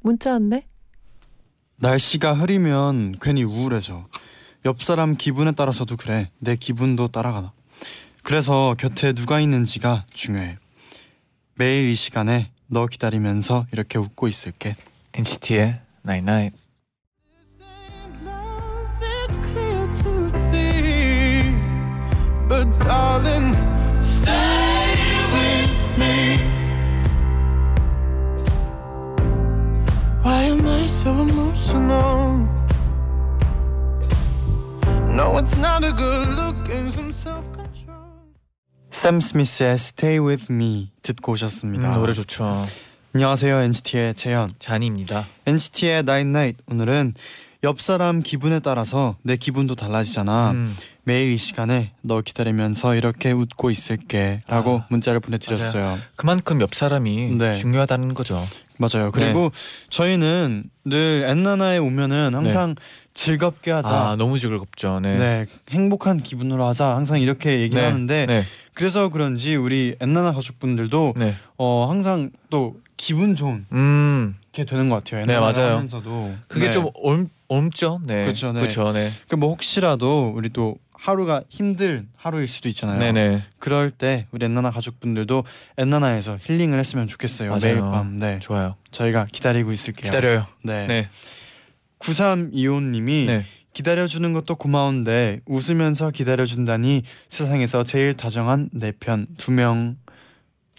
문자 왔네. 날씨가 흐리면 괜히 우울해져. 옆 사람 기분에 따라서도 그래. 내 기분도 따라가나. 그래서 곁에 누가 있는지가 중요해. 매일 이 시간에 너 기다리면서 이렇게 웃고 있을게. NCT의 Night Night. But darling, so emotional? No, it's not a good look and some self-control. 샘 스미스의 Stay With Me 듣고 음, 오셨습니다. 노래 좋죠. 안녕하세요 NCT의 재현. 잔입니다. NCT의 Night Night 오늘은 옆 사람 기분에 따라서 내 기분도 달라지잖아. 음, 매일 이 시간에 너 기다리면서 이렇게 웃고 있을게라고 아, 문자를 보내드렸어요. 그만큼 옆 사람이 네. 중요하다는 거죠. 맞아요. 그리고 네. 저희는 늘 엔나나에 오면은 항상 즐겁게 하자. 아 너무 즐겁죠. 네. 네. 행복한 기분으로 하자. 항상 이렇게 얘기를 네. 하는데 네. 그래서 그런지 우리 엔나나 가족분들도 네. 어 항상 또 기분 좋은 음. 게 되는 것 같아요. 네, 맞아요. 하면서도 그게 네. 좀 옮, 옮죠. 네. 그쵸, 네. 그쵸, 네. 그뭐 혹시라도 우리 또 하루가 힘든 하루일 수도 있잖아요. 네네. 그럴 때 우리 엔나나 가족분들도 엔나나에서 힐링을 했으면 좋겠어요. 맞아요. 매일 밤. 네. 좋아요. 저희가 기다리고 있을게요. 기다려요. 네. 네. 9325님이 네. 기다려주는 것도 고마운데 웃으면서 기다려준다니 세상에서 제일 다정한 내 편 두 명.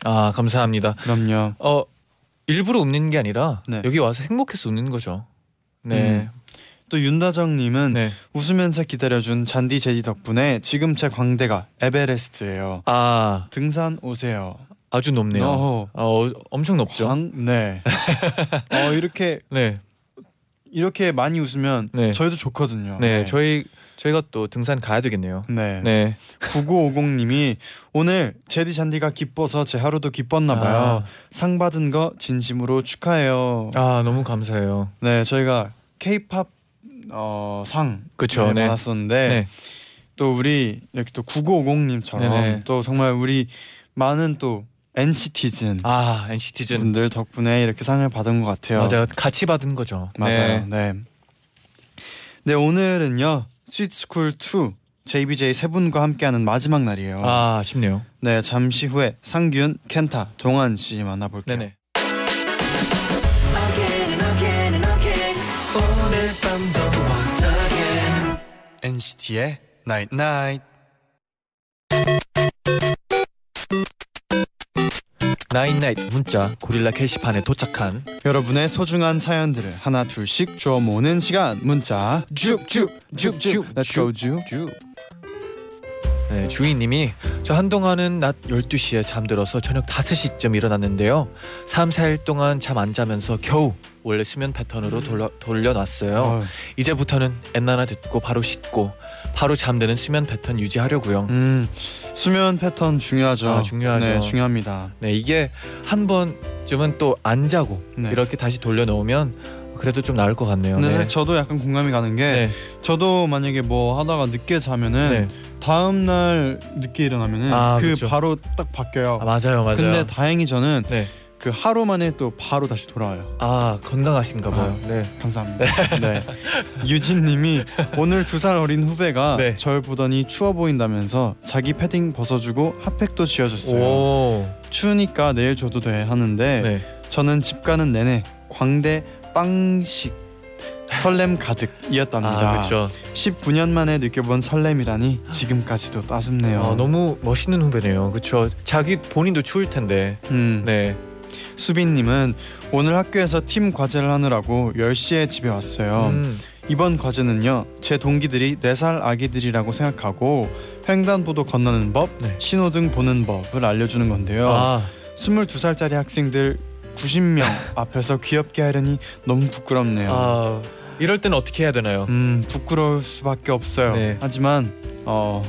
아 감사합니다. 그럼요. 어 일부러 웃는 게 아니라 네. 여기 와서 행복해서 웃는 거죠. 네. 또 윤다정님은 네. 웃으면서 기다려준 잔디 제디 덕분에 지금 제 광대가 에베레스트예요. 아 등산 오세요. 아주 높네요. 어허. 어, 엄청 높죠. 광, 네. 어 이렇게 네. 이렇게 많이 웃으면 네. 저희도 좋거든요. 네. 저희 저희가 또 등산 가야 되겠네요. 네. 네. 9950님이 오늘 제디 잔디가 기뻐서 제 하루도 기뻤나 봐요. 상 받은 거 진심으로 축하해요. 아, 아, 너무 감사해요. 네, 저희가 K-팝 어, 상 그쵸, 네, 네. 받았었는데 네. 또 우리 이렇게 또 9950님처럼 네네. 또 정말 우리 많은 또 NCT즌 아, NCT즌 분들 덕분에 이렇게 상을 받은 것 같아요. 맞아요. 같이 받은 거죠. 맞아요. 네. 네. 네, 오늘은요. 스위트스쿨 2 JBJ 세 분과 함께하는 마지막 날이에요. 아, 아쉽네요. 네, 잠시 후에 상균, 켄타, 동환 씨 만나볼게요. 네네. NCT의 Night Night. 나인나잇 문자 고릴라 게시판에 도착한 여러분의 소중한 사연들을 하나 둘씩 주워 모으는 시간 문자 줍줍줍줍 Let's go 줍. 네, 주인님이 저 한동안은 낮 12시에 잠들어서 저녁 5시쯤 일어났는데요. 3, 4일 동안 잠 안 자면서 겨우 원래 수면 패턴으로 돌려, 돌려놨어요. 어, 이제부터는 엔나나 듣고 바로 씻고 바로 잠드는 수면 패턴 유지하려고요. 음, 수면 패턴 중요하죠. 아, 중요하죠. 네, 중요합니다. 네, 이게 한 번쯤은 또 안 자고 네. 이렇게 다시 돌려놓으면 그래도 좀 나을 것 같네요. 근데 네. 사실 저도 약간 공감이 가는 게 네. 저도 만약에 뭐 하다가 늦게 자면은 네. 다음 날 늦게 일어나면은 아, 그 그쵸. 바로 딱 바뀌어요. 아, 맞아요, 맞아요. 근데 다행히 저는 네. 그 하루 만에 또 바로 다시 돌아와요. 아 건강하신가 봐요. 아. 네. 감사합니다. 네. 유진님이 오늘 두 살 어린 후배가 네. 절 보더니 추워 보인다면서 자기 패딩 벗어주고 핫팩도 쥐어줬어요. 오. 추우니까 내일 줘도 돼 하는데 네. 저는 집 가는 내내 광대 빵식 설렘 가득이었답니다. 아 그렇죠. 19년 만에 느껴본 설렘이라니 지금까지도 따숩네요. 아, 너무 멋있는 후배네요. 그렇죠. 자기 본인도 추울 텐데. 음. 네. 수빈님은 오늘 학교에서 팀 과제를 하느라고 10시에 집에 왔어요. 음. 이번 과제는요. 제 동기들이 4살 아기들이라고 생각하고 횡단보도 건너는 법, 네. 신호등 보는 법을 알려주는 건데요. 아 22살짜리 학생들 90명 앞에서 귀엽게 하려니 너무 부끄럽네요. 아 이럴 때는 어떻게 해야 되나요? 음 부끄러울 수밖에 없어요. 네. 하지만 어뭐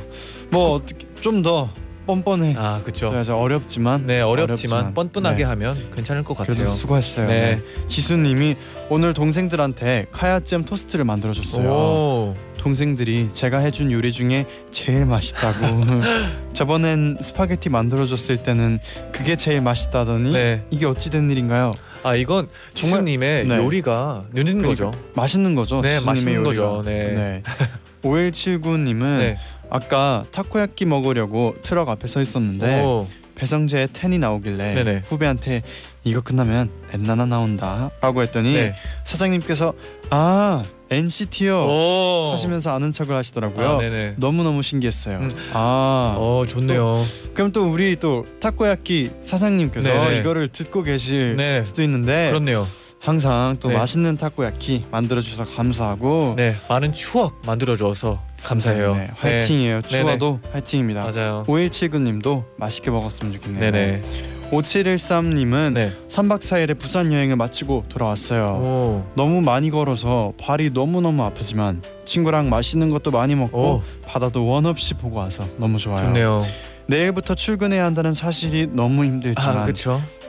어떻게 좀 더 뻔뻔해. 아 그쵸. 그래서 어렵지만 네 어렵지만 어렵지만, 뻔뻔하게 네. 하면 괜찮을 것 그래도 같아요. 수고했어요. 네. 네. 지수님이 오늘 동생들한테 카야잼 토스트를 만들어줬어요. 오. 동생들이 제가 해준 요리 중에 제일 맛있다고. 저번엔 스파게티 만들어줬을 때는 그게 제일 맛있다더니 네. 이게 어찌 된 일인가요? 아 이건 지수님의 네. 요리가 늘은 그러니까 거죠. 맛있는 거죠. 네, 맛있는 요리가. 거죠. 네. 5179님은 네. 아까 타코야끼 먹으려고 트럭 앞에 서 있었는데 오. 배성재의 텐이 나오길래 네네. 후배한테 이거 끝나면 엔나나 나온다 라고 했더니 네. 사장님께서 아 NCT요 오. 하시면서 아는 척을 하시더라고요. 아. 너무너무 신기했어요. 음. 아 어 좋네요. 그럼 또 우리 또 타코야끼 사장님께서 네네. 이거를 듣고 계실 네. 수도 있는데 그렇네요. 항상 또 네. 맛있는 타코야끼 만들어 주셔서 감사하고 네 많은 추억 만들어 줘서 감사해요. 네, 화이팅이에요. 네네. 추워도 화이팅입니다. 맞아요. 5179님도 맛있게 먹었으면 좋겠네요. 네네. 5713님은 네. 3박 4일의 부산 여행을 마치고 돌아왔어요. 오. 너무 많이 걸어서 발이 너무너무 아프지만 친구랑 맛있는 것도 많이 먹고 오. 바다도 원 없이 보고 와서 너무 좋아요. 좋네요. 내일부터 출근해야 한다는 사실이 너무 힘들지만 아.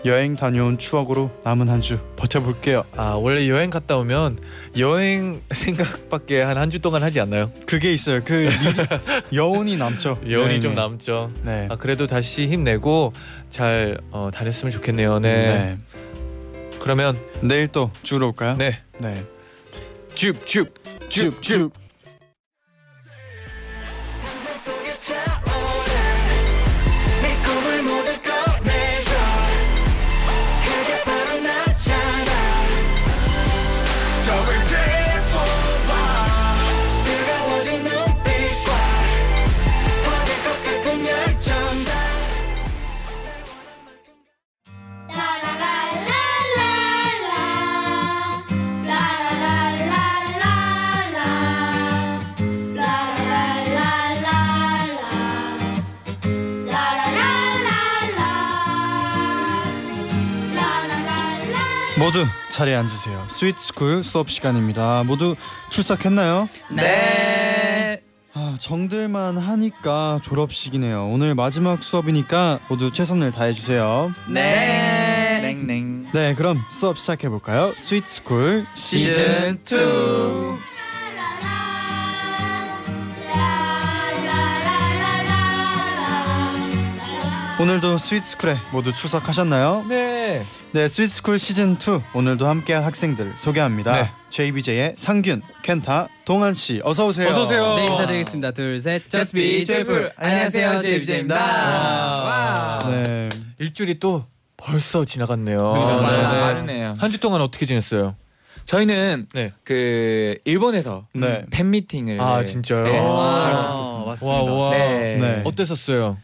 여행 다녀온 추억으로 남은 한 주 버텨볼게요. 아 원래 여행 갔다 오면 여행 생각밖에 한 한 주 동안 하지 않나요? 그게 있어요. 그 미리 여운이 남죠. 여운이 좀 여행에. 남죠. 네. 아 그래도 다시 힘내고 잘 어, 다녔으면 좋겠네요. 네. 그러면 내일 또 주로 올까요? 네. 네. 줍줍줍줍 모두 자리에 앉으세요. 스윗스쿨 수업 시간입니다. 모두 출석했나요? 네. 아, 정들만 하니까 졸업식이네요. 오늘 마지막 수업이니까 모두 최선을 다해 주세요. 네. 냉냉 네, 그럼 수업 시작해 볼까요? 스윗스쿨 시즌 2. 오늘도 스윗스쿨에 모두 출석하셨나요? 네. 네, 스윗스쿨 시즌 2 오늘도 함께할 학생들 소개합니다. 네. JBJ의 상균, 켄타, 동한 씨, 어서 오세요. 어서 오세요. 네 인사드리겠습니다. 둘 셋. Just be joyful. 안녕하세요 JBJ입니다. 와. 네. 일주일이 또 벌써 지나갔네요. 그러니까요. 네. 네. 빠르네요 한 주 동안 어떻게 지냈어요? 저희는 네. 그 일본에서 네. 팬 미팅을 아 진짜요? 네. 와. 왔습니다. 와, 와. 네. 네. 어땠었어요?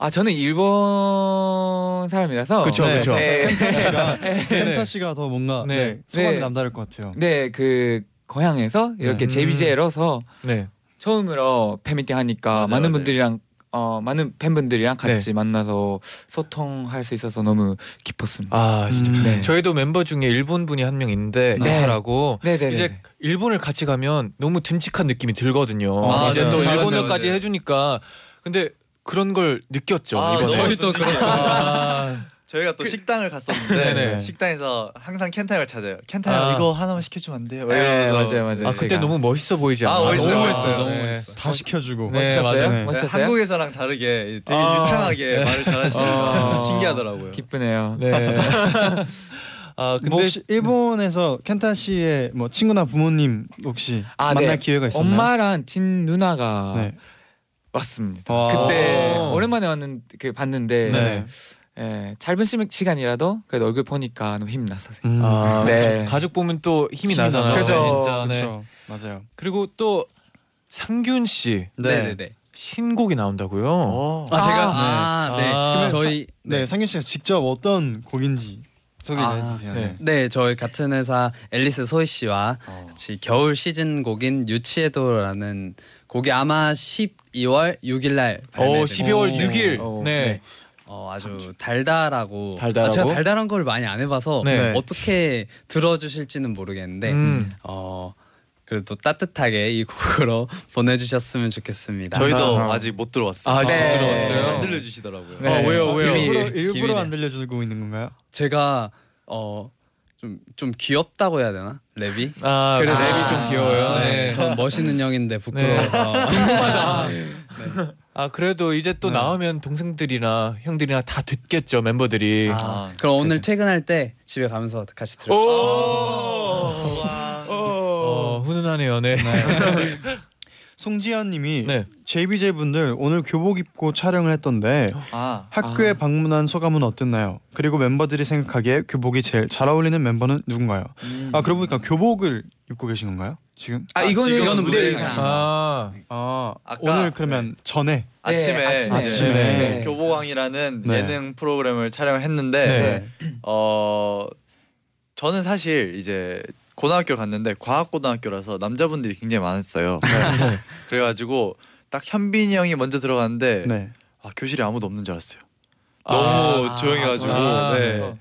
아 저는 일본 사람이라서 그쵸, 네, 그쵸. 네. 켄타 씨가 켄타 씨가 더 뭔가 네. 네. 소감이 네. 남다를 것 같아요. 네, 그 고향에서 이렇게 음. JBJ로서 네. 처음으로 팬미팅 하니까 맞아요, 많은 맞아요. 분들이랑 어 많은 팬분들이랑 네. 같이 만나서 소통할 수 있어서 너무 기뻤습니다. 아 진짜. 음. 네. 저희도 멤버 중에 일본 분이 한 명 있는데 네. 이타라고 네네네. 이제 일본을 같이 가면 너무 듬직한 느낌이 들거든요. 아, 이제 네. 또 일본어까지. 해주니까 근데 그런 걸 느꼈죠 아, 이번에. 저희 또. 아, 저희가 또 식당을 갔었는데 네네. 식당에서 항상 켄타형을 찾아요. 켄타형 아. 이거 하나만 시켜주면 안 돼요? 막 네, 이러면서. 맞아요, 맞아요. 아 그때 제가. 너무 멋있어 보이지 아, 않아요? 멋있어요. 너무 멋있어요. 너무 네. 멋있어. 다 시켜주고. 네, 멋있었어요? 맞아요. 멋있었어요? 네, 한국에서랑 다르게 되게 아. 유창하게 말을 잘하시니까 아. 신기하더라고요. 기쁘네요. 네. 아 근데 뭐 혹시 일본에서 켄타 씨의 뭐 친구나 부모님 혹시 아, 만날 네. 기회가 있었나요? 엄마랑 친 누나가 네. 왔습니다. 와. 그때 오. 오랜만에 왔는 그 봤는데 네. 예, 짧은 시- 시간이라도 그래도 얼굴 보니까 너무 힘이 났었어요. 음. 아, 네. 가족 보면 또 힘이, 힘이 나잖아요. 나죠. 진짜. 네. 그렇죠. 맞아요. 그리고 또 상균 씨 네 네네. 신곡이 나온다고요. 어. 아 제가 아, 아, 네. 네. 그러면 저희 네, 상균 씨가 직접 어떤 곡인지 소개를 아, 해주세요. 네. 네, 저희 같은 회사 앨리스 소희 씨와 어. 같이 겨울 시즌 곡인 유치에도라는 곡이 아마 12월 6일 날 어, 발매됩니다. 12월 오. 6일. 오. 네. 네. 어, 아주 달달하고 달달하고? 아, 제가 달달한 걸 많이 안 해봐서 네. 어떻게 들어주실지는 모르겠는데 음. 어 그래도 따뜻하게 이 곡으로 보내주셨으면 좋겠습니다. 저희도 아하. 아직 못 들어왔어요. 아, 아직 못 들어왔어요? 안 들려주시더라고요. 네. 어, 왜요, 왜요? 비밀, 일부러 일부러. 안 들려주고 있는 건가요? 제가 어 좀 좀 귀엽다고 해야 되나 랩이? 아, 그래서- 랩이 좀 귀여워요. 네. 전 멋있는 형인데 부끄러워서 궁금하다. 네. 아 그래도 이제 또 네. 나오면 동생들이나 형들이나 다 듣겠죠 멤버들이. 아, 그럼 오늘 퇴근할 때 집에 가면서 같이 들을 수 오. 와. 어, 훈훈하네요. 네. 송지현님이 네. JBJ 분들 오늘 교복 입고 촬영을 했던데 아, 학교에 방문한 소감은 어땠나요? 그리고 멤버들이 생각하기에 교복이 제일 잘 어울리는 멤버는 누군가요? 아 그러고 보니까 교복을 입고 계신 건가요? 지금? 아 이거는 지금은 이거는 무대 의상. 아, 아 아까- 오늘 그러면 전에 아침에, 아침에. 이제 아침에. 네. 교보왕이라는 네. 예능 프로그램을 촬영을 했는데 네. 어 저는 사실 이제 고등학교 갔는데 과학 고등학교라서 남자분들이 굉장히 많았어요. 그래가지고 딱 현빈이 형이 먼저 들어갔는데 네. 아, 교실에 아무도 없는 줄 알았어요. 아, 너무 조용해가지고 아, 네. 그래서.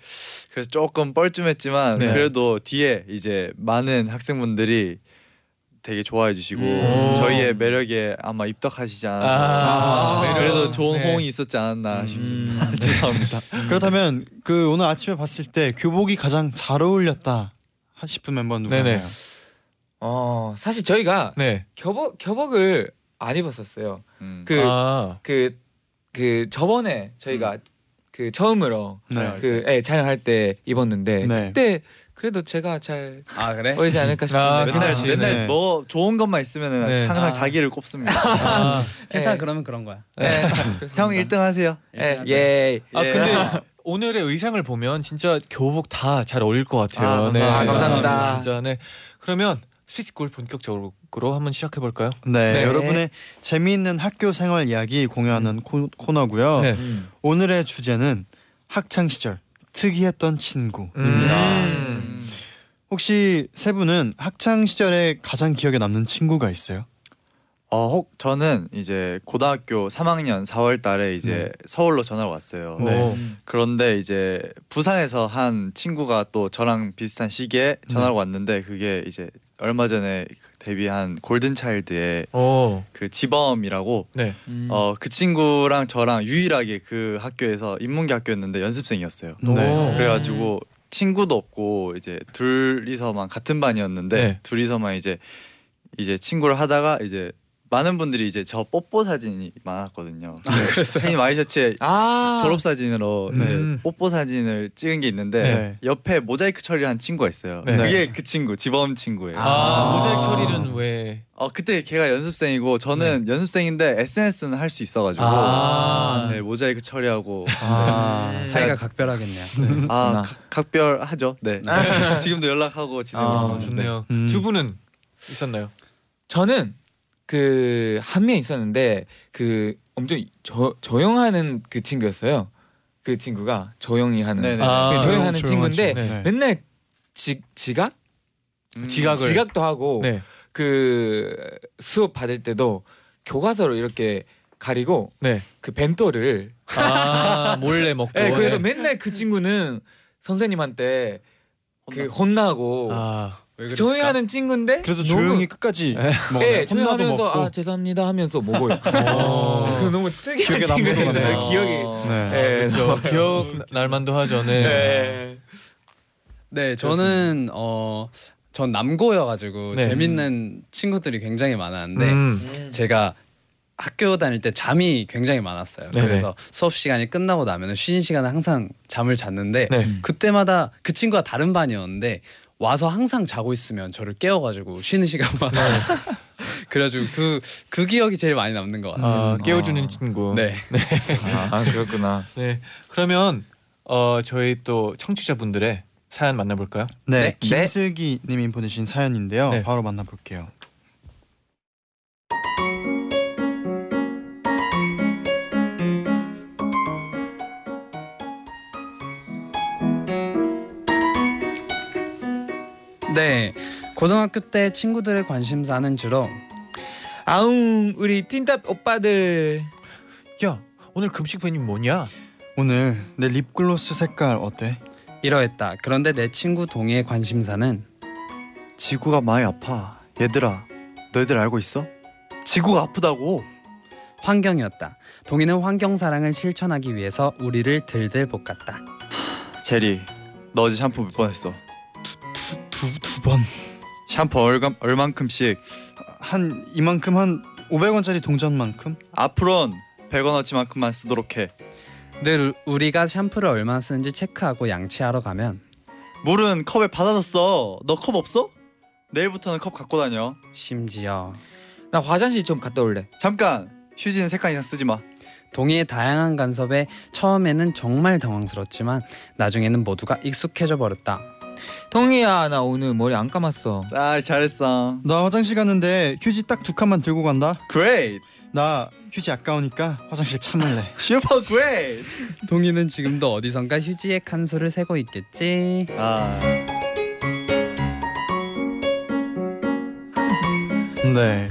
그래서 조금 뻘쭘했지만 네. 그래도 뒤에 이제 많은 학생분들이 되게 좋아해 주시고 음. 저희의 매력에 아마 입덕하시지 않았나 아, 매력. 그래도 좋은 네. 호응이 있었지 않았나 음. 싶습니다 죄송합니다 그렇다면 그 오늘 아침에 봤을 때 교복이 가장 잘 어울렸다 싶은 네네. 누구나요? 어 사실 저희가 네. 교복 교복을 안 입었었어요. 음. 그 아, 그 그 저번에 저희가 그 처음으로 네. 그 예, 촬영할 때 입었는데 네. 그때 그래도 제가 잘 아 그래? 어울리지 않을까 싶은데 아, 맨날 그치, 맨날 네. 뭐 좋은 것만 있으면 네. 항상 아. 자기를 꼽습니다 아, 켄타 예. 그러면 그런 거야. 예, 형 1등 하세요 예, 예. 아 예. 근데 오늘의 의상을 보면 진짜 교복 다 잘 어울릴 것 같아요. 아, 네, 감사합니다. 감사합니다. 진짜 네. 그러면 스위치골 본격적으로 한번 시작해 볼까요? 네, 네. 여러분의 재미있는 학교 생활 이야기 공유하는 코, 코너고요. 네. 음. 오늘의 주제는 학창 시절 특이했던 친구. 음. 혹시 세 분은 학창 시절에 가장 기억에 남는 친구가 있어요? 어, 혹 저는 이제 고등학교 3학년 4월 달에 이제 서울로 전화가 왔어요 네. 오. 그런데 이제 부산에서 한 친구가 또 저랑 비슷한 시기에 전화가 왔는데 그게 이제 얼마 전에 데뷔한 골든 차일드의 오. 그 지범이라고 네. 음. 어그 친구랑 저랑 유일하게 그 학교에서 인문계 학교였는데 연습생이었어요. 네. 음. 그래가지고 친구도 없고 이제 둘이서만 같은 반이었는데 네. 둘이서만 이제 이제 친구를 하다가 이제 많은 분들이 이제 저 뽀뽀 사진이 많았거든요. 아 그랬어요. 팬이 와이셔츠에 아 졸업 사진으로 네. 이제 뽀뽀 사진을 찍은 게 있는데 네. 옆에 모자이크 처리한 친구가 있어요. 네. 그게 그 친구 지범 친구예요. 아, 아. 모자이크 처리는 왜? 어 그때 걔가 연습생이고 저는 연습생인데 SNS는 할 수 있어가지고 아. 네, 모자이크 처리하고 아, 사이가 각별하겠네요. 아 각- 각별하죠. 네. 지금도 연락하고 지내고 아, 있습니다. 좋네요. 음. 두 분은 있었나요? 저는 그 한 명 있었는데 그 엄청 저 조용하는 그 친구였어요. 그 친구가 조용히 하는 네네. 아, 그 조용하는. 친구인데 네. 맨날 지, 지각 음. 지각을 지각도 하고 네. 그 수업 받을 때도 교과서로 이렇게 가리고 네. 그 벤토를 아, 몰래 먹고. 네, 그래서 네. 맨날 그 친구는 선생님한테 그 혼나. 혼나고 아? 조용히 하는 친구인데 그래도 너무- 조용히 끝까지 네. 뭐 네, 조용히 혼나도 하면서 먹고. 아 죄송합니다 하면서 먹어요. 어. 그 너무 특이한. 같네요. 기억이. 네. 네, 그렇죠. 기억 날만도 하죠. 네. 네. 네, 저는 어, 전 남고여가지고 네. 재밌는 친구들이 굉장히 많았는데 음. 제가 학교 다닐 때 잠이 굉장히 많았어요. 네네. 그래서 수업 시간이 끝나고 나면 쉬는 시간에 항상 잠을 잤는데 네. 그때마다 그 친구가 다른 반이었는데 와서 항상 자고 있으면 저를 깨워가지고 쉬는 시간마다 그래가지고 그 그 기억이 제일 많이 남는 것 같아요. 아, 깨워주는 아. 친구. 네. 아 그렇구나. 네. 그러면 어 저희 또 청취자분들의 사연 만나볼까요? 네, 네. 김슬기 님이 보내신 사연인데요. 네. 바로 만나볼게요. 네, 고등학교 때 친구들의 관심사는 주로 아웅 우리 틴탑 오빠들. 야, 오늘 급식 메뉴 뭐냐? 오늘 내 립글로스 색깔 어때? 이러했다. 그런데 내 친구 동희의 관심사는 지구가 많이 아파. 얘들아, 너희들 알고 있어? 지구가 아프다고. 환경이었다. 동희는 환경 사랑을 실천하기 위해서 우리를 들들 볶았다. 제리, 너 어제 샴푸 몇 번 했어? 두 두 번. 샴푸 얼마, 얼만큼씩? 한 이만큼 한 500원짜리 동전만큼? 앞으론 100원어치만큼만 쓰도록 해. 늘 우리가 샴푸를 얼마나 쓰는지 체크하고 양치하러 가면 물은 컵에 받아졌어. 너 컵 없어? 내일부터는 컵 갖고 다녀. 심지어 나 화장실 좀 갔다 올래. 잠깐. 휴지는 세칸 이상 쓰지 마. 동희의 다양한 간섭에 처음에는 정말 당황스럽지만 나중에는 모두가 익숙해져 버렸다. 동희야 나 오늘 머리 안 감았어. 아, 잘했어. 나 화장실 갔는데 휴지 딱 두 칸만 들고 간다. Great. 나 휴지 아까우니까 화장실 참을래. Super great. 동희는 지금도 어디선가 휴지의 칸수를 세고 있겠지. 아, 네.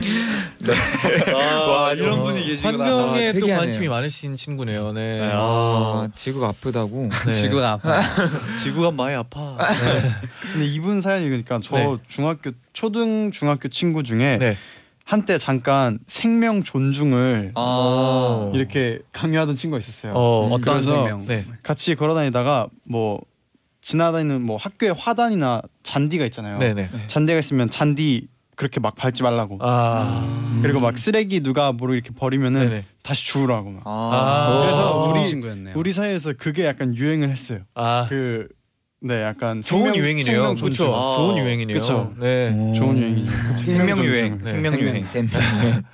와 이런 분이 계시구나. 환경에 아, 또 특이하네요. 관심이 많으신 친구네요. 네. 네, 아, 아 지구가 아프다고. 네. 지구가 아파. 지구가 많이 아파. 근데 이분 사연 읽으니까 저 네. 중학교 초등 중학교 친구 중에 네. 한때 잠깐 생명 존중을 아, 이렇게 강요하던 친구가 있었어요. 어, 어떤 그래서 생명? 네. 같이 걸어다니다가 뭐 지나다니는 뭐 학교에 화단이나 잔디가 있잖아요. 네네. 잔디가 있으면 잔디 그렇게 막 밟지 말라고. 아. 그리고 막 쓰레기 누가 뭐로 이렇게 버리면은 네네. 다시 주우라고 막. 아, 그래서 좋은 우리- 친구였네요. 우리 사이에서 그게 약간 유행을 했어요. 아. 그 네, 약간 좋은 생명- 유행이네요. 생명. 그렇죠. 아. 좋은 유행이네요. 그쵸. 네. 오. 좋은 유행이죠. 생명 유행, 네. 생명 유행. 쌤.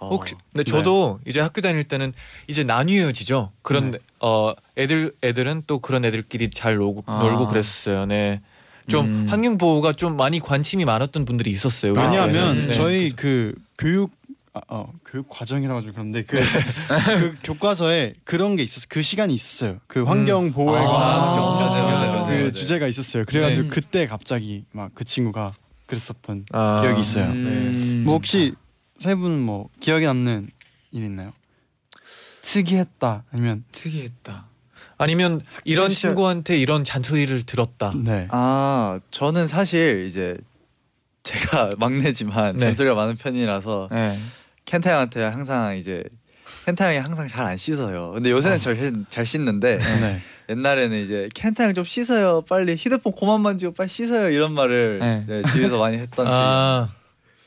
혹시 어. 근데 저도 이제 학교 다닐 때는 이제 나뉘어지죠. 그런 네. 어 애들 애들은 또 그런 애들끼리 잘 놀고, 아. 놀고 그랬었어요. 네. 좀 음. 환경 보호가 좀 많이 관심이 많았던 분들이 있었어요. 우리 왜냐하면 때는. 네. 저희 그 교육 아, 어, 교육 과정이라고 좀 그런데 그, 그 교과서에 그런 게 있었어. 그 시간이 있었어요. 그 환경 보호에 아, 관한. 엄청 그. 네. 주제가 있었어요. 그래가지고 네. 그때 갑자기 막 그 친구가 그랬었던 아, 기억이 있어요. 음. 뭐 혹시 세 분은 뭐 기억에 남는 일 있나요? 특이했다 아니면 특이했다. 아니면 이런 시절- 친구한테 이런 잔소리를 들었다. 네. 아, 저는 사실 이제 제가 막내지만 네. 잔소리가 많은 편이라서 네. 켄타 형한테 항상 이제 켄타 형이 항상 잘 안 씻어요. 근데 요새는 잘, 잘 씻는데 네. 옛날에는 이제 켄타 형 좀 씻어요. 빨리 휴대폰 고만 만지고 빨리 씻어요. 이런 말을 네. 네, 집에서 많이 했던 아,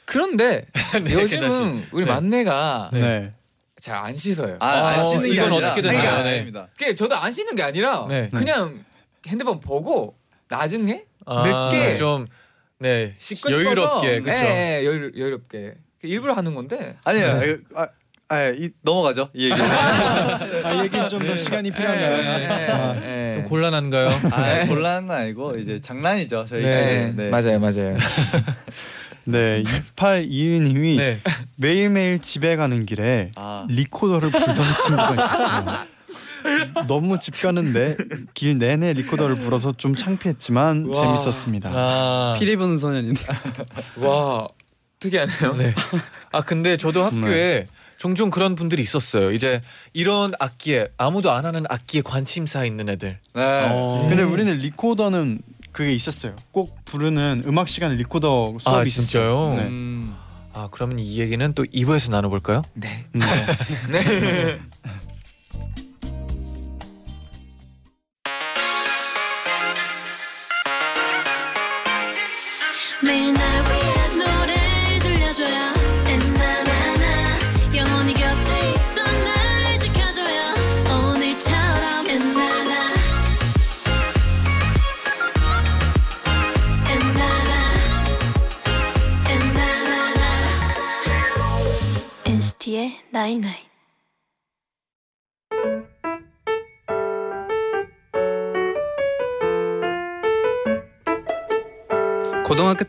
그런데 네, 요즘은 우리 네. 막내가 네. 네. 잘 안 씻어요. 아, 안 어, 씻는 게 이건 아니라 어떻게? 아니, 네. 아닙니다. 그게 저도 안 씻는 게 아니라 네. 그냥 핸드폰 보고 나중에 아, 늦게 좀 네. 씻고 여유롭게 싶어서 그렇죠. 네, 여유, 여유롭게 그 일부러 하는 건데 아니요. 네. 아, 아, 이, 넘어가죠. 이 얘기. 아 얘기 좀 더 시간이 필요한가요? 네, 아, 네. 좀 곤란한가요? 아, 곤란은 아니고 이제 장난이죠. 저희. 네, 네. 맞아요, 맞아요. 네. 2821님이 네. 매일매일 집에 가는 길에 아, 리코더를 불던 친구가 있었어요. 너무 집 가는데 길 내내 리코더를 불어서 좀 창피했지만 와. 재밌었습니다. 아. 피리 부는 소년인데. 와 특이하네요. 네. 아 근데 저도 학교에 종종 그런 분들이 있었어요. 이제 이런 악기에 아무도 안 하는 악기에 관심사 있는 애들. 네. 어. 근데 우리는 리코더는 그게 있었어요. 꼭 부르는 음악 시간 리코더 수업이 아, 있었어요. 진짜요? 네. 음. 아 그러면 이 얘기는 또 2부에서 나눠볼까요? 네. 네. 네.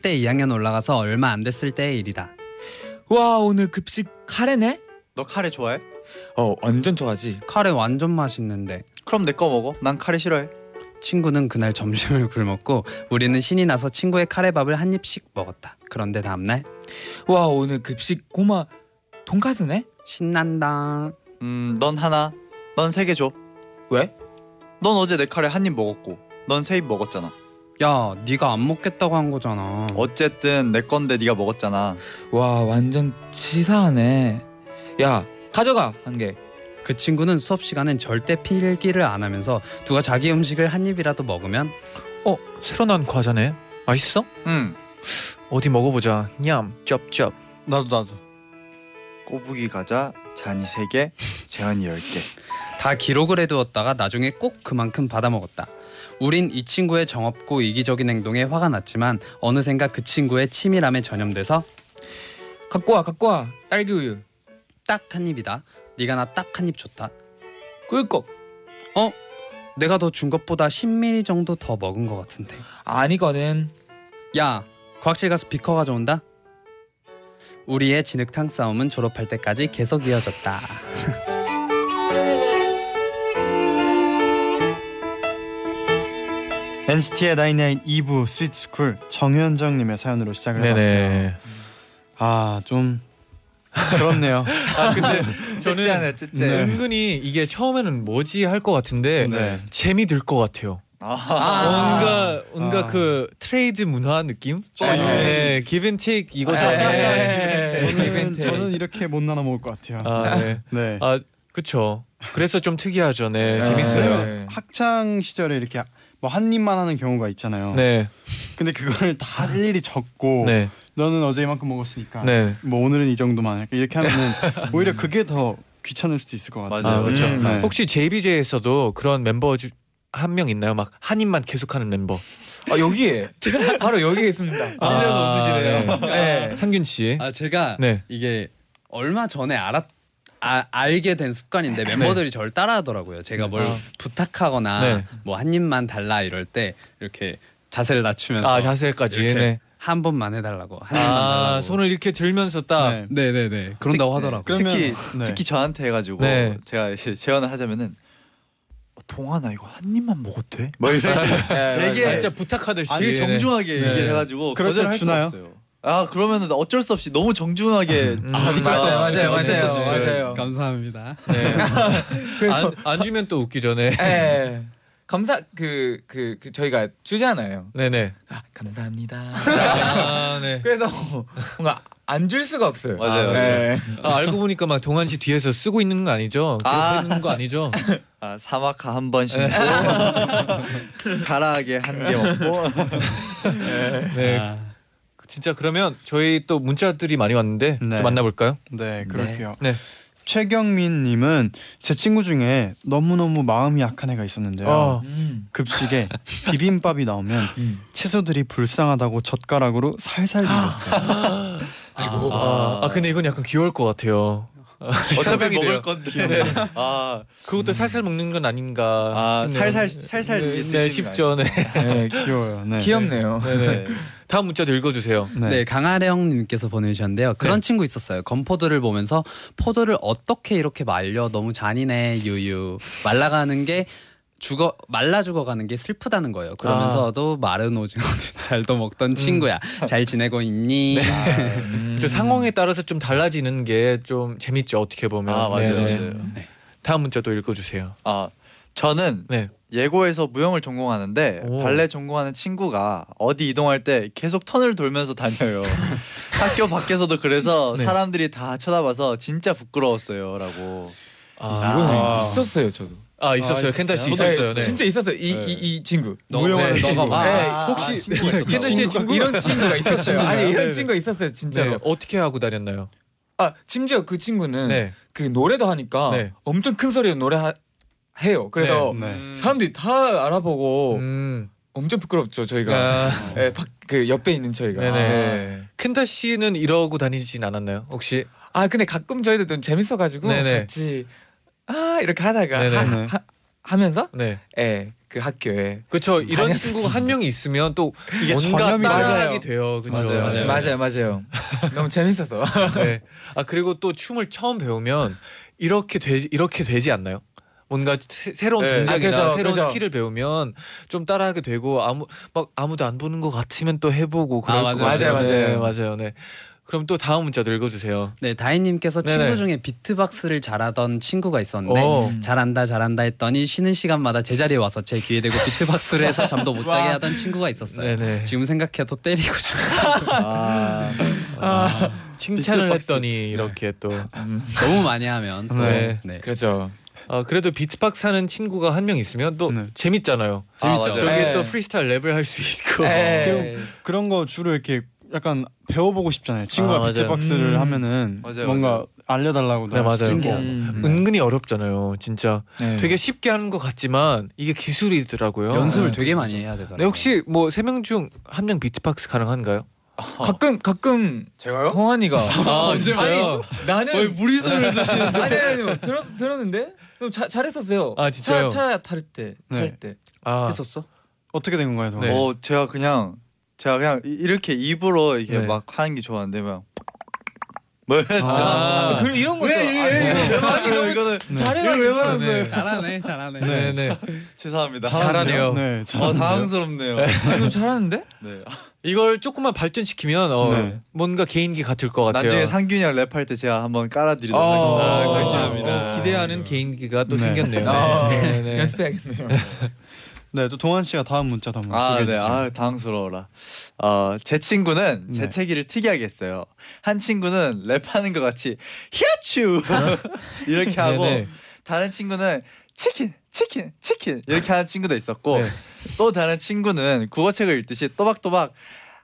때 2학년 올라가서 얼마 안 됐을 때의 일이다. 와 오늘 급식 카레네? 너 카레 좋아해? 어 완전 좋아하지. 카레 완전 맛있는데 그럼 내 거 먹어. 난 카레 싫어해. 친구는 그날 점심을 굶었고 우리는 신이 나서 친구의 카레밥을 한 입씩 먹었다. 그런데 다음 날 와 오늘 급식 고마 돈까스네? 신난다. 음, 넌 하나. 넌 세 개 줘. 왜? 넌 어제 내 카레 한 입 먹었고 넌 세 입 먹었잖아. 야, 네가 안 먹겠다고 한 거잖아. 어쨌든 내 건데 네가 먹었잖아. 와 완전 치사하네. 야 가져가 한 개. 그 친구는 수업 시간엔 절대 필기를 안 하면서 누가 자기 음식을 한 입이라도 먹으면 어 새로 난 과자네. 맛있어? 응. 어디 먹어보자. 냠 쩝쩝. 나도 나도. 꼬부기 과자 잔이 세 개, 재현이 열 개. 다 기록을 해두었다가 나중에 꼭 그만큼 받아 먹었다. 우린 이 친구의 정없고 이기적인 행동에 화가 났지만 어느샌가 그 친구의 치밀함에 전염돼서 갖고 와 갖고 와 딸기 우유. 딱 한 입이다. 네가 나 딱 한 입 줬다. 꿀꺽. 내가 더 준 것보다 10ml 정도 더 먹은 것 같은데. 아니거든. 야, 과학실 가서 비커 가져온다. 우리의 진흙탕 싸움은 졸업할 때까지 계속 이어졌다. NCT의 나인나인 2부 스위트스쿨 정현정님의 사연으로 시작을 해봤어요. 네네. 아좀 그렇네요. 아 근데 저는 찌질하네 찌질. 네. 은근히 이게 처음에는 뭐지 할 것 같은데 네. 재미 들 것 같아요. 아. 뭔가 뭔가 아. 그 트레이드 문화 느낌? 아, 네, give and take 네. 이거잖아요. 저는 저는 이렇게 못 나눠 먹을 것 같아요. 아, 네. 네. 아, 그쵸. 그래서 좀 특이하죠. 네, 네. 재밌어요. 네. 학창 시절에 이렇게 뭐 한 입만 하는 경우가 있잖아요. 네, 근데 그걸 다 일일이 적고 네, 너는 어제 이만큼 먹었으니까 네. 뭐 오늘은 이 정도만 이렇게 하면은 오히려 그게 더 귀찮을 수도 있을 것 같아요. 맞아요. 아, 그렇죠. 음. 네. 혹시 JBJ에서도 그런 멤버 한명 있나요? 막 한 입만 계속하는 멤버. 아 여기에 바로 여기에 있습니다. 찔려서 웃으시네요. 네. 네. 상균 씨. 아 제가 네. 이게 얼마 전에 알았 아, 알게 된 습관인데 멤버들이 저를 따라하더라고요. 제가 뭘 아. 부탁하거나 네. 뭐한 입만 달라 이럴 때 이렇게 자세를 낮추면서 아 자세까지. 이렇게 네. 한 번만 해달라고 한 입만 아 달라고. 손을 이렇게 들면서 딱. 네. 네네네 그런다고 특- 하더라고. 그러면- 특히 네. 특히 저한테 해가지고 네. 제가 이제 제안을 하자면은 어, 동아나 이거 한 입만 먹어도 돼? 뭐 네, 되게 아, 진짜 부탁하듯이. 아니 네. 정중하게 네. 얘기를 해가지고 그럴 거절할 주나요? 없어요. 아 그러면은 어쩔 수 없이 너무 정중하게 음. 아, 맞아요, 맞아요, 수 맞아요, 없이 맞아요. 감사합니다. 네. 안, 안 주면 또 웃기죠. 네. 예. 감사 그그 그 저희가 주잖아요. 네네. 아, 감사합니다. 아, 네. 그래서 뭔가 안 줄 수가 없어요. 맞아요. 네. 아, 알고 보니까 막 동환 씨 뒤에서 쓰고 있는 거 아니죠? 아. 있는 거 아니죠? 아, 사마카 한번 신고 가라하게 한 개 먹고 네. 아, 진짜 그러면 저희 또 문자들이 많이 왔는데 네. 좀 만나볼까요? 네, 그럴게요. 네. 최경민님은 제 친구 중에 너무 너무 마음이 약한 애가 있었는데요. 어. 음. 급식에 비빔밥이 나오면 음. 채소들이 불쌍하다고 젓가락으로 살살 밀었어요. 아이고. 아, 아 근데 이건 약간 귀여울 것 같아요. 어차피 상상이 먹을 돼요. 건데 아, 그것도 살살 먹는 건 아닌가. 아 싶네요. 살살 살살 네, 네, 쉽죠. 네. 네, 귀여워요. 네. 귀엽네요. 네, 네. 네. 다음 문자도 읽어주세요. 네. 네, 강아령님께서 보내주셨는데요. 그런 친구 있었어요. 건포도를 보면서 포도를 어떻게 이렇게 말려 너무 잔인해 유유 말라가는 게 죽어 말라 죽어가는 게 슬프다는 거예요. 그러면서도 마른 오징어 잘도 먹던 친구야. 잘 지내고 있니? 음. 저 상황에 따라서 좀 달라지는 게 좀 재밌죠. 어떻게 보면. 아 맞아요. 네, 네. 맞아요. 다음 문자도 읽어주세요. 아 저는 네. 예고에서 무용을 전공하는데 오. 발레 전공하는 친구가 어디 이동할 때 계속 턴을 돌면서 다녀요. 학교 밖에서도 그래서 네. 사람들이 다 쳐다봐서 진짜 부끄러웠어요라고. 아, 이건 아. 있었어요 저도. 아 있었어요. 아, 켄타 씨 있었어요? 있었어요. 네. 진짜 있었어요. 이 이 네. 이 친구. 너, 무용하는 네, 친구. 너가 봐. 네, 아, 혹시 아, 친구. 켄타 씨의 친구 이런 친구가 있었어요. 아니 네, 이런 네. 친구가 있었어요 진짜로. 네. 어떻게 하고 다녔나요? 아 심지어 그 친구는 네. 그 노래도 하니까 네. 엄청 큰 소리로 노래 하, 해요. 그래서 네. 음. 사람들이 다 알아보고 음. 엄청 부끄럽죠 저희가. 아, 네, 밖- 그 옆에 있는 저희가. 네네. 네. 켄타 씨는 이러고 다니진 않았나요? 혹시? 아 근데 가끔 저희도 좀 재밌어가지고 네네. 같이 아 이렇게 하다가 네네. 하, 네. 하, 하면서 네. 예 그 학교에 그렇죠. 이런 다녔었습니다. 친구가 한 명이 있으면 또 이게 뭔가 전염이 따라하게. 돼요. 그렇죠. 맞아요, 맞아요. 맞아요 맞아요 너무 재밌어서 네. 아 그리고 또 춤을 처음 배우면 이렇게 되지 이렇게 되지 않나요? 뭔가 새, 새로운 네. 동작이나 아, 그래서, 새로운 그래서. 스킬을 배우면 좀 따라하게 되고 아무 막 아무도 안 보는 것 같으면 또 해보고 그럴 아, 것 맞아요. 같아요. 맞아요, 네, 맞아요. 맞아요. 네. 그럼 또 다음 문자도 읽어주세요. 네, 다희님께서 친구 네네. 중에 비트박스를 잘하던 친구가 있었는데 어. 잘한다 잘한다 했더니 쉬는 시간마다 제자리에 와서 제 귀에 대고 비트박스를 해서 잠도 못 자게 하던 친구가 있었어요. 네네. 지금 생각해도 때리고 싶어요. 아, 아, 칭찬을 비트박스. 했더니 이렇게 또. 너무 많이 하면 또 네. 네. 그렇죠. 어, 그래도 비트박스 하는 친구가 한 명 있으면 또 네. 재밌잖아요. 재밌죠. 저기 네. 또 프리스타일 랩을 할 수 있고. 네. 그런 거 주로 이렇게 약간 배워보고 싶잖아요. 친구가 아. 비트박스를 음. 하면은 맞아요, 뭔가 맞아요. 알려달라고도 네, 맞아요. 있고. 음. 은근히 어렵잖아요. 진짜 네. 되게 쉽게 하는 것 같지만 이게 기술이더라고요. 연습을 네. 되게 많이 해야 되더라고요. 네, 혹시 뭐 세 명 중 한 명 비트박스 가능한가요? 가끔 가끔 제가요? 홍환이가 아, 진짜요? 아니, 나는 무리수를 드시는 아니 아니 아니 들었 들었는데 좀 자, 잘했었어요. 아, 진짜요? 차, 차 탈 때, 네. 탈때 아, 했었어? 어떻게 된 건가요, 네. 씨? 어 제가 그냥 제가 그냥 이- 이렇게 입으로 이렇게 네. 막 하는 게 좋아하는데 막 뭐? 아. 죄송합니다. 그리고 이런 것도 왜 이래? 아니, 너무 이거는 잘해가지고 네. 잘하네, 잘하네. 네, 네. 죄송합니다. 잘하네요. 네, 어. 당황스럽네요. 아니, 좀 잘하는데? 네. 이걸 조금만 발전시키면 어, 네. 뭔가 개인기 같을 것 같아요. 나중에 상균이 형 랩할 때 제가 한번 깔아드리도록 어, 아, 하겠습니다. 감사합니다. 기대하는 개인기가 또 네. 생겼네요. 아, 네, 네. 연습해야겠네요. 네, 또 동환 씨가 다음 문자도 한번 아, 소개해 네. 주세요. 아, 당황스러워라. 어, 제 친구는 네. 재채기를 특이하게 했어요. 한 친구는 랩하는 것 같이 히아츄 이렇게 하고 네, 네. 다른 친구는 치킨, 치킨, 치킨 이렇게 하는 친구도 있었고 네. 또 다른 친구는 국어책을 읽듯이 또박또박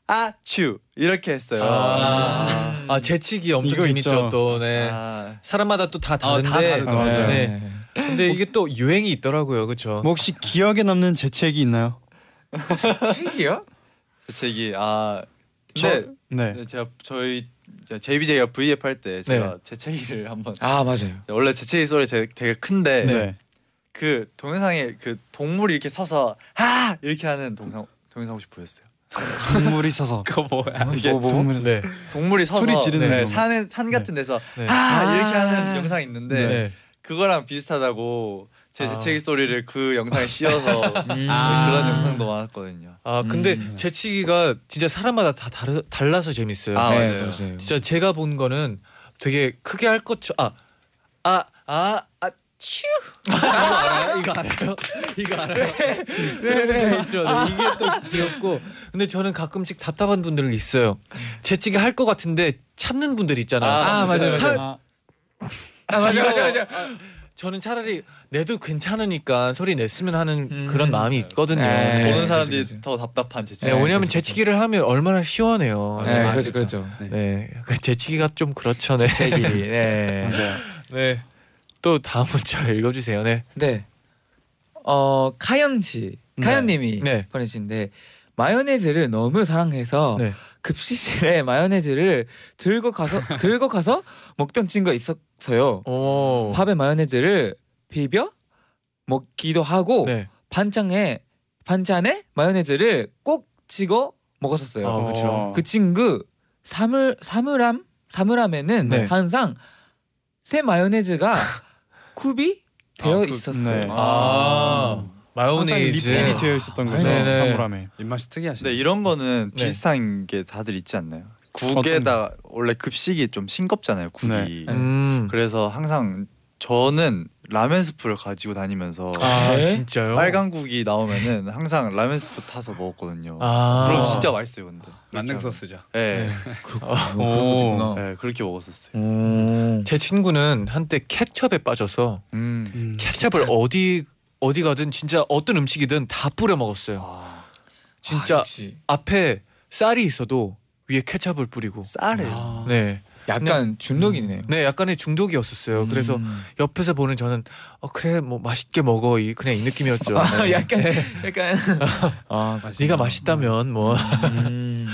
아츄 이렇게 했어요. 아, 아 재치기 엄청 이거 재밌죠 있죠. 또. 네. 아, 사람마다 또다 어, 다른데. 다 다르죠. 맞아요. 네. 근데 이게 또 유행이 있더라고요, 그렇죠? 뭐 혹시 기억에 남는 재채기 있나요? 책이요? 재채기 아 저- 근데 네. 네, 제가 저희 JBJ가 V앱 할 때 제가 네. 재채기를 한번 아 맞아요. 원래 재채기 소리 제- 되게 큰데 네. 그 동영상에 그 동물이 이렇게 서서 하 이렇게 하는 동상 동영상 혹시 보였어요? 동물이 서서 그거 뭐야? 이게 뭐, 뭐? 동물이 네. 동물이 서서 소리 지르는 네, 거. 산에 산 같은 데서 네. 하 이렇게 아. 하는 영상 이 있는데 네. 그거랑 비슷하다고 제 아. 재채기 소리를 그 영상에 씌워서 네, 아. 그런 영상도 많았거든요. 아, 근데 음. 재치기가 진짜 사람마다 다 다르, 달라서 재밌어요. 아, 네, 맞아요. 진짜 제가 본 거는 되게 크게 할 것처 아, 아, 아, 아, 츄. 이거 알아요? 이거 알아요? 이거 알아요? 네, 네, 있죠. 네, 이게 또 귀엽고. 근데 저는 가끔씩 답답한 분들 있어요. 재치기 할 것 같은데 참는 분들 있잖아요. 아, 맞아요, 맞아요. 아, 아 맞아 맞아 맞아. 저는 차라리 내도 괜찮으니까 소리 냈으면 하는 음. 그런 마음이 있거든요. 네. 네. 보는 사람들이 그치, 그치. 더 답답한 네, 재채기. 왜냐하면 그치. 재치기를 하면 얼마나 시원해요. 네, 네. 그렇죠 그렇죠. 네. 그 재치기가 좀 그렇죠. 네. 책이 네. 네. 또 다음 문자 읽어주세요. 네. 네. 어 카연 씨, 네. 카연님이 네. 보내신데 마요네즈를 너무 사랑해서 네. 급식실에 마요네즈를 들고 가서 들고 가서 먹던 친구가 있었어요. 오. 밥에 마요네즈를 비벼 먹기도 하고 네. 반찬에 반찬에 마요네즈를 꼭 찍어 먹었었어요. 아, 그쵸. 그 친구 사물 사물함 사물함에는 네. 항상 새 마요네즈가 굽이 되어 아, 그- 있었어요. 네. 아. 항상 마요네즈. 리필이 되어 있었던 거죠. 네네. 사물함에. 입맛이 특이하시네. 근데 이런 거는 네. 비슷한 게 다들 있지 않나요? 국에다 원래 급식이 좀 싱겁잖아요. 국이. 네. 음. 그래서 항상 저는 라면 스프를 가지고 다니면서 아 네? 진짜요? 빨간 국이 나오면은 항상 라면 스프 타서 먹었거든요. 아. 그럼 진짜 맛있어요, 근데. 만능 그렇게 소스죠. 하면. 네. 있구나. 네, 그렇게 먹었었어요. 음. 제 친구는 한때 케첩에 빠져서 음. 음, 케첩을 어디 어디 가든 진짜 어떤 음식이든 다 뿌려 먹었어요. 아, 진짜 아, 역시. 앞에 쌀이 있어도 위에 케첩을 뿌리고. 쌀을. 아. 네. 약간 중독이네요. 네, 약간의 중독이었었어요. 그래서 음. 옆에서 보는 저는 어 그래 뭐 맛있게 먹어 이 그냥 이 느낌이었죠. 아, 네. 약간 약간 아 네가 맛있다면 뭐. 음.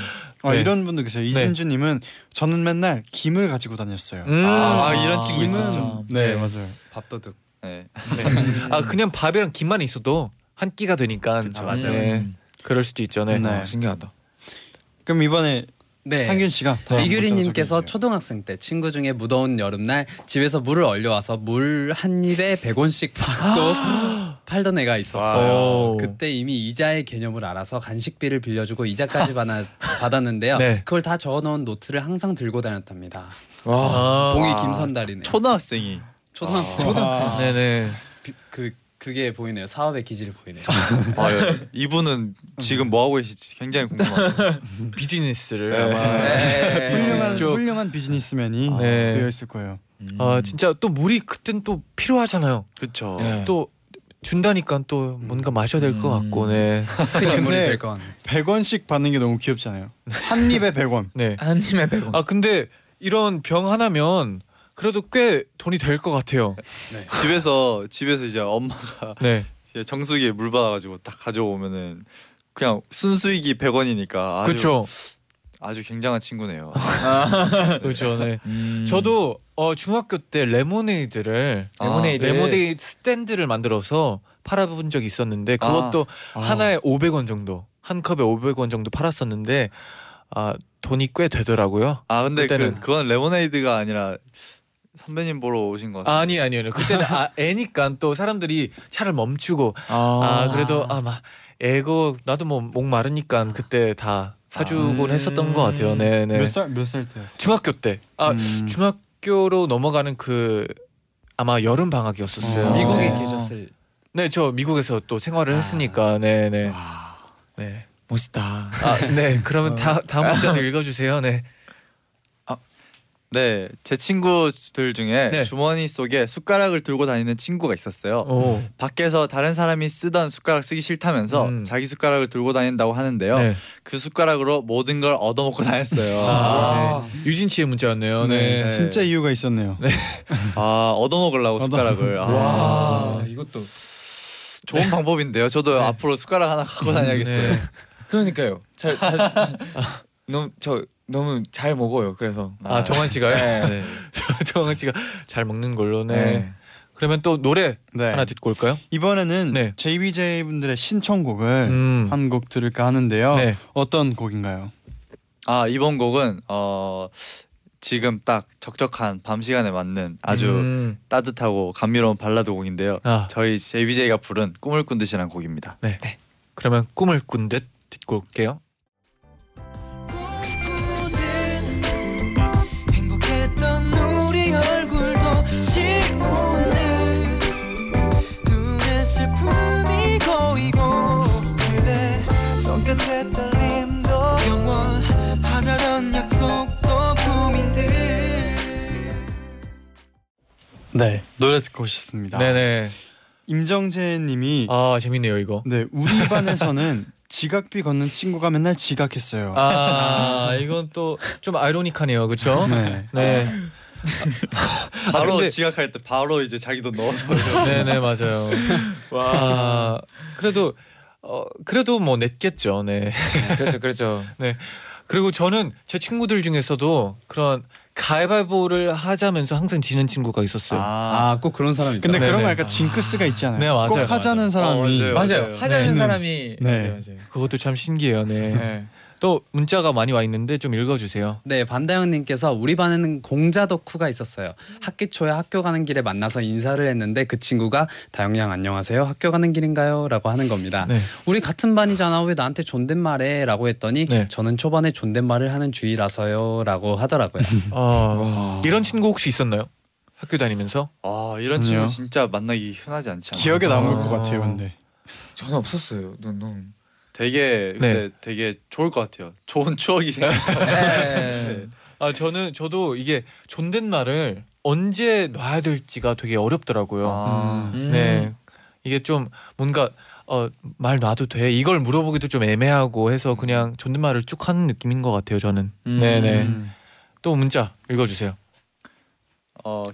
아, 네. 이런 분도 계세요. 이신주님은 저는 맨날 김을 가지고 다녔어요. 음. 아, 이런 친구 아. 있었죠. 네, 네. 맞아요. 밥도둑. 네. 아 그냥 밥이랑 김만 있어도 한 끼가 되니까. 그쵸. 맞아요. 네. 음. 그럴 수도 있죠. 네. 네. 아, 신기하다. 그럼 이번에 네. 상균 씨가 다음 이규리님께서. 초등학생 때 친구 중에 무더운 여름날 집에서 물을 얼려와서 물 한 입에 100원씩 받고 팔던 애가 있었어요. Wow. 그때 이미 이자의 개념을 알아서 간식비를 빌려주고 이자까지 받아, 받았는데요. 네. 그걸 다 적어놓은 노트를 항상 들고 다녔답니다. 와. 아, 봉이 와. 김선달이네. 초등학생이 초등학생. 초등학생. 네네. 비- 그 그게 보이네요. 사업의 기질이 보이네요. 아, 이분은 지금 뭐 하고 계실지 굉장히 궁금하네요. 비즈니스를 네. 아마 네. 훌륭한 쪽. 훌륭한 비즈니스맨이 네. 되어 있을 거예요. 아 진짜 또 물이 그땐 또 필요하잖아요. 그렇죠. 네. 또 준다니까 또 뭔가 마셔야 될것 음. 같고 네. 큰 인물이 근데- 될것 같네. 100원씩 받는 게 너무 귀엽잖아요. 한 입에 100원. 네. 한 팀에 100원. 아 근데 이런 병 하나면 그래도 꽤 돈이 될 것 같아요. 집에서 집에서 이제 엄마가 네. 이제 정수기에 물 받아가지고 딱 가져오면은 그냥 순수익이 100원이니까 아주 그렇죠. 아주 굉장한 친구네요. 그렇죠. 네. 음. 저도 어 중학교 때 레모네이드를 아, 레모네이드. 레모네이드 스탠드를 만들어서 팔아본 적이 있었는데 그것도 아. 하나에 500원 정도 한 컵에 500원 정도 팔았었는데 아 돈이 꽤 되더라고요. 아 근데 그때는- 그 그건 레모네이드가 아니라 선배님 보러 오신 것 같아요. 아니 아니요 아니요. 그때는 아, 애니까 또 사람들이 차를 멈추고 아, 그래도 아마 애고 나도 뭐 목 마르니까 그때 다 사주곤 아. 했었던 것 같아요. 네네. 몇살몇살 때였어요? 중학교 때. 아 음. 중학교로 넘어가는 그 아마 여름 방학이었었어요. 어. 미국에 어. 계셨을 네, 저 미국에서 또 생활을 아. 했으니까, 네, 네, 네. 멋있다. 아, 네. 그러면 다 다음 문자도 읽어주세요. 네. 네, 제 친구들 중에 네. 주머니 속에 숟가락을 들고 다니는 친구가 있었어요. 오. 밖에서 다른 사람이 쓰던 숟가락 쓰기 싫다면서 음. 자기 숟가락을 들고 다닌다고 하는데요. 네. 그 숟가락으로 모든 걸 얻어먹고 다녔어요. 아, 네. 유진 씨의 문자였네요. 네. 네. 진짜 이유가 있었네요. 아, 얻어먹으려고 숟가락을. 아, 와 이것도 좋은 방법인데요. 저도 네. 앞으로 숟가락 하나 갖고 다녀야겠어요. 네. 그러니까요. 잘, 잘 너무 저 너무 잘 먹어요. 그래서 아, 정환 씨가요? 네. 정환 씨가 잘 먹는 걸로. 네. 네. 그러면 또 노래 네. 하나 듣고 올까요? 이번에는 네. JBJ 분들의 신청곡을 음. 한곡 들을까 하는데요. 네. 어떤 곡인가요? 아, 이번 곡은 어 지금 딱 적적한 밤 시간에 맞는 아주 음. 따뜻하고 감미로운 발라드 곡인데요. 아, 저희 JBJ가 부른 꿈을 꾼 듯이란 곡입니다. 네. 그러면 꿈을 꾼 듯 듣고 올게요. 네 노래 듣고 오셨습니다. 네네. 임정재님이 아 재밌네요 이거. 네 우리 반에서는 지각비 걷는 친구가 맨날 지각했어요. 아 이건 또 좀 아이러니하네요, 그렇죠? 네. 네. 바로 근데- 지각할 때 바로 이제 자기 돈 넣어서 네네 맞아요. 와 그래도 어 그래도 뭐 냈겠죠. 네. 그렇죠, 그렇죠. 그리고 저는 제 친구들 중에서도 그런 가위바위보를 하자면서 항상 지는 친구가 있었어요. 아 꼭 그런 사람 있다. 근데 네네. 그런 거 약간 징크스가 있잖아요. 네, 맞아요, 꼭 맞아요. 하자는 사람이 어, 맞아요. 맞아요. 하자는 네. 사람이 네. 맞아요, 맞아요. 그것도 참 신기해요. 네. 네. 또 문자가 많이 와 있는데 좀 읽어주세요. 네, 반다영님께서 우리 반에는 공자 덕후가 있었어요. 학기 초에 학교 가는 길에 만나서 인사를 했는데 그 친구가 다영양 안녕하세요. 학교 가는 길인가요?라고 하는 겁니다. 네. 우리 같은 반이잖아. 왜 나한테 존댓말해?라고 했더니 네. 저는 초반에 존댓말을 하는 주의라서요라고 하더라고요. 어, 이런 친구 혹시 있었나요? 학교 다니면서? 아 이런. 친구 진짜 만나기 흔하지 않지 않아요? 기억에 남을 아. 것 같아요. 근데 저는 없었어요. 너무 너무. 되게 근데 되게 좋을 것 같아요. 좋은 추억이 생겨. 네. 아 저는 저도 이게 존댓말을 언제 놔야 될지가 되게 어렵더라고요. 아, 음. 네 이게 좀 뭔가 어, 말 놔도 돼 이걸 물어보기도 좀 애매하고 해서 그냥 존댓말을 쭉 하는 느낌인 것 같아요 저는. 음. 네네. 음. 또 문자 읽어주세요. 어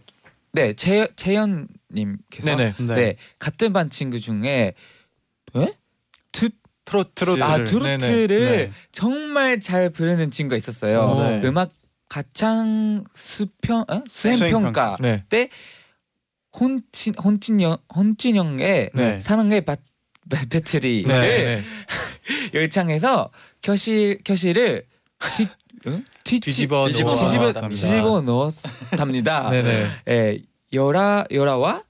네, 채 채연님께서 네네. 네. 네. 같은 반 친구 중에 네? 트 트로트. 트로트를. 아 네네. 트로트를 네. 정말 잘 부르는 친구가 있었어요. 어. 네. 음악 가창 수평 어? 수행 평가 네. 혼친 혼친영 혼친영의 네. 사랑의 바, 배, 배틀이 네. 를 네. 열창해서 교실 교실을 뒤, 응? 뒤, 뒤집어 뒤집어 놓았답니다. 뒤집어, 뒤집어 넣었답니다. 네네. 예, 열아 열아와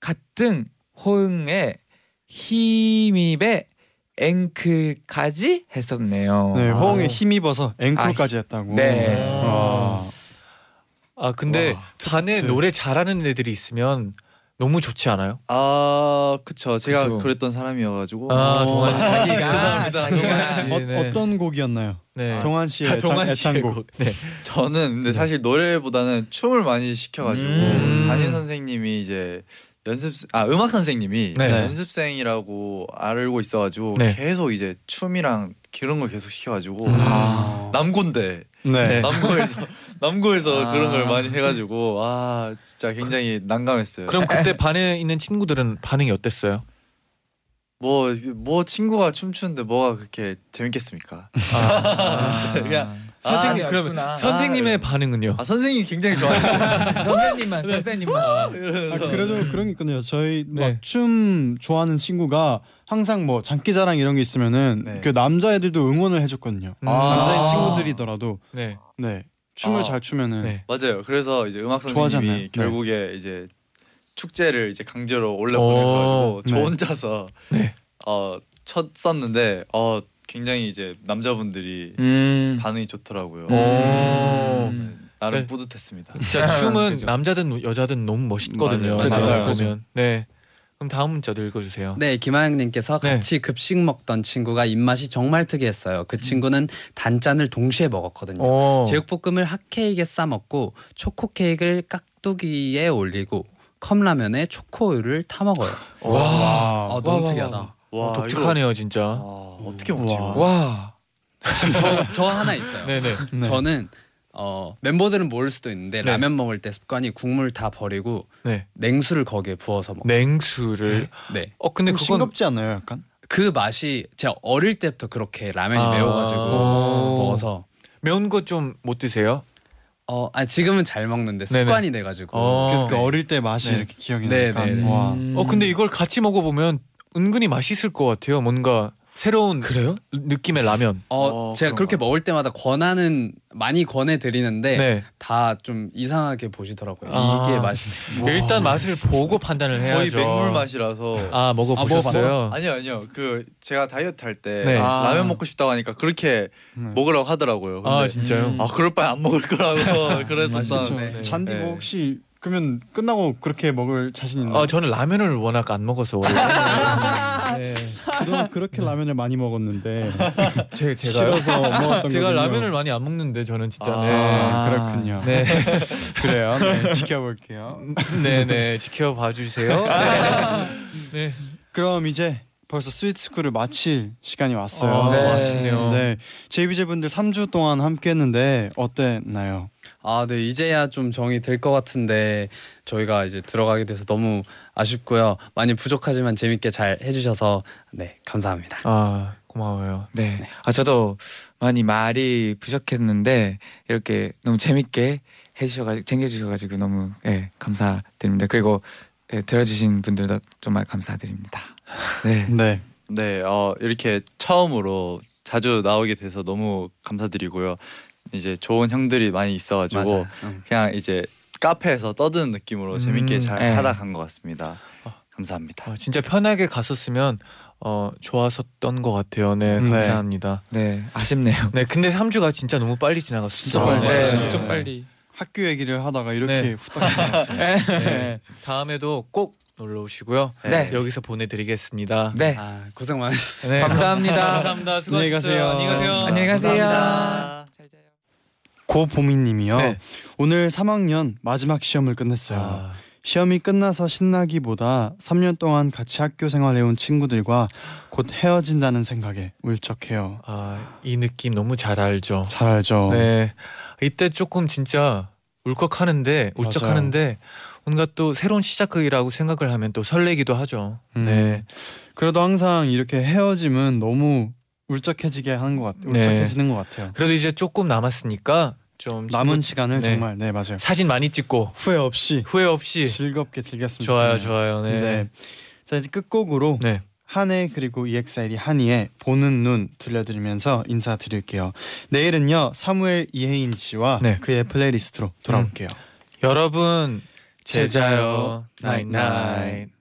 같은 호응에 힘입에 앵클까지 했었네요. 네, 아. 호응에 힘입어서 앵콜까지 했다고. 네. 와. 아 근데 반에. 노래 잘하는 애들이 있으면 너무 좋지 않아요? 아 그쵸 제가 그쵸. 그랬던 사람이어가지고 아 동환 씨 자기가 씨, 어, 네. 어떤 곡이었나요? 네. 동환 씨의 아, 애창, 동환. 곡. 네. 저는 근데 사실 노래보다는 춤을 많이 시켜가지고 음. 담임 선생님이 이제 연습 아 음악 선생님이 네. 연습생이라고 알고 있어가지고 네. 계속 이제 춤이랑 그런 걸 계속 시켜가지고 아. 남고인데 네. 네. 남고에서 남고에서 아. 그런 걸 많이 해가지고 아 진짜 굉장히 난감했어요. 그럼 그때 반에 있는 친구들은 반응이 어땠어요? 뭐뭐 친구가 춤추는데 뭐가 그렇게 재밌겠습니까? 아. 그냥 선생님 아, 그러면. 선생님의 아, 반응은요? 아 선생님이 굉장히 좋아했어요. 선생님만 선생님만. 아, 이러면서 그래도 그런 게 있거든요. 저희 네. 막춤 좋아하는 친구가 항상 뭐 장기자랑 이런 게 있으면은 네. 그 남자애들도 응원을 해줬거든요. 음. 남자인 아. 친구들이더라도 네. 네 춤을 아. 잘 추면은 네. 맞아요. 그래서 이제 음악 좋아하잖아요. 선생님이 네. 결국에 이제 축제를 이제 강제로 올려 오. 보내가지고 저 네. 혼자서 네. 어 쳤었는데 어 굉장히 이제 남자분들이 음. 반응이 좋더라고요. 오. 네, 나름 네. 뿌듯했습니다. 진짜 춤은 그죠. 남자든 여자든 너무 멋있거든요. 맞아요. 맞아요. 맞아요. 보면. 네. 그럼 다음 문자도 읽어주세요. 네, 김하영님께서 네. 같이 급식 먹던 친구가 입맛이 정말 특이했어요. 그 친구는 단짠을 동시에 먹었거든요. 어. 제육볶음을 핫케이크에 싸 먹고 초코 케이크를 깍두기에 올리고 컵라면에 초코우유를 타 먹어요. 와. 아, 너무 와, 와, 특이하다. 와 독특하네요 진짜. 아, 어떻게 먹지? 와. 이거? 와. 저, 저 하나 있어요. 네네. 네. 저는 어, 멤버들은 모를 수도 있는데 네. 라면 먹을 때 습관이 국물 다 버리고 네. 냉수를 거기에 부어서 먹어요. 냉수를. 네. 어 근데 좀 그건 싱겁지 않나요, 약간? 그 맛이 제가 어릴 때부터 그렇게 라면이 아. 매워가지고 오. 먹어서 매운 거 좀 못 드세요? 어, 아 지금은 잘 먹는데 네네. 습관이 돼가지고 어. 그, 그 어릴 때 맛이 네. 이렇게 기억이 네, 나니까. 네, 네. 와. 음. 어 근데 이걸 같이 먹어보면 은근히 맛있을 것 같아요. 뭔가 새로운 그래요? 느낌의 라면. 어, 어, 제가 그런가. 그렇게 먹을 때마다 권하는 많이 권해 드리는데 네. 다 좀 이상하게 보시더라고요. 아. 이게 맛이 일단 맛을 보고 판단을 거의 해야죠. 맹물 맛이라서 아 먹어 보셨어요? 아 니요 아니요 그 제가 다이어트 할때 네. 아. 라면 먹고 싶다고 하니까 그렇게 네. 먹으라고 하더라고요. 근데 아 진짜요? 음. 아 그럴 바에 안 먹을 거라고 그랬었던 그렇죠. 네. 잔디 뭐 네. 혹시 그러면 끝나고 그렇게 먹을 자신 있나요? 아 저는 라면을 워낙 안 먹어서 원래. 네. 그동안 그렇게 라면을 많이 먹었는데 제 제가요? 싫어서 먹었던 제가 거군요. 라면을 많이 안 먹는데 저는 진짜 아, 네. 그렇군요. 네. 네. 그래요. 네, 지켜볼게요. 네네 지켜봐 주세요. 네. 네. 그럼 이제 벌써 스위트스쿨을 마칠 시간이 왔어요. 아, 네. 아쉽네요. 네, 제이비제 분들 3주 동안 함께했는데 어땠나요? 아, 네 이제야 좀 정이 들 것 같은데 저희가 이제 들어가게 돼서 너무 아쉽고요. 많이 부족하지만 재밌게 잘 해주셔서 네 감사합니다. 아 고마워요. 네. 아 저도 많이 말이 부족했는데 이렇게 너무 재밌게 해주셔가지고 챙겨주셔가지고 너무 예 감사드립니다. 그리고 예, 들어주신 분들도 정말 감사드립니다. 네. 네, 네, 어, 이렇게 처음으로 자주 나오게 돼서 너무 감사드리고요. 이제 좋은 형들이 많이 있어가지고. 응. 그냥 이제 카페에서 떠드는 느낌으로 음, 재밌게 잘 네. 하다 간 것 같습니다. 아. 감사합니다. 어, 진짜 편하게 갔었으면 어 좋았었던 것 같아요. 네 네. 감사합니다. 네 아쉽네요. 네 근데 3주가 진짜 너무 빨리 지나갔어요. 진짜 빨리 네, 지나갔어요. 좀 빨리. 학교 얘기를 하다가 이렇게 네. 후딱 지나갔어요. 네. 다음에도 꼭 놀러 오시고요. 네. 여기서 보내드리겠습니다. 네. 아 고생 많으셨습니다. 네, 감사합니다. 감사합니다. 수고하셨어요. 안녕히 가세요. 안녕히 가세요. 안녕히 가세요. 감사합니다. 고보미님이요. 네. 오늘 3학년 마지막 시험을 끝냈어요. 아, 시험이 끝나서 신나기보다 3년 동안 같이 학교 생활해온 친구들과 곧 헤어진다는 생각에 울적해요. 아, 이 느낌 너무 잘 알죠. 잘 알죠. 네. 이때 조금 진짜 울컥하는데 울적하는데 뭔가 또 새로운 시작이라고 생각을 하면 또 설레기도 하죠. 음. 네. 그래도 항상 이렇게 헤어짐은 너무 울적해지게 하는 것 같아요. 네. 울적해지는 것 같아요. 그래도 이제 조금 남았으니까 좀 남은 시간을 네. 정말 네 맞아요. 사진 많이 찍고 후회 없이 후회 없이 즐겁게 즐겼으면 좋아요, 좋겠네요. 좋아요. 네. 네. 자 이제 끝곡으로 네. 한해 그리고 EXID 하니의 보는 눈 들려드리면서 인사드릴게요. 내일은요 사무엘 이혜인 씨와 네. 그의 플레이리스트로 돌아올게요. 여러분 잘자요 잘자요. Night night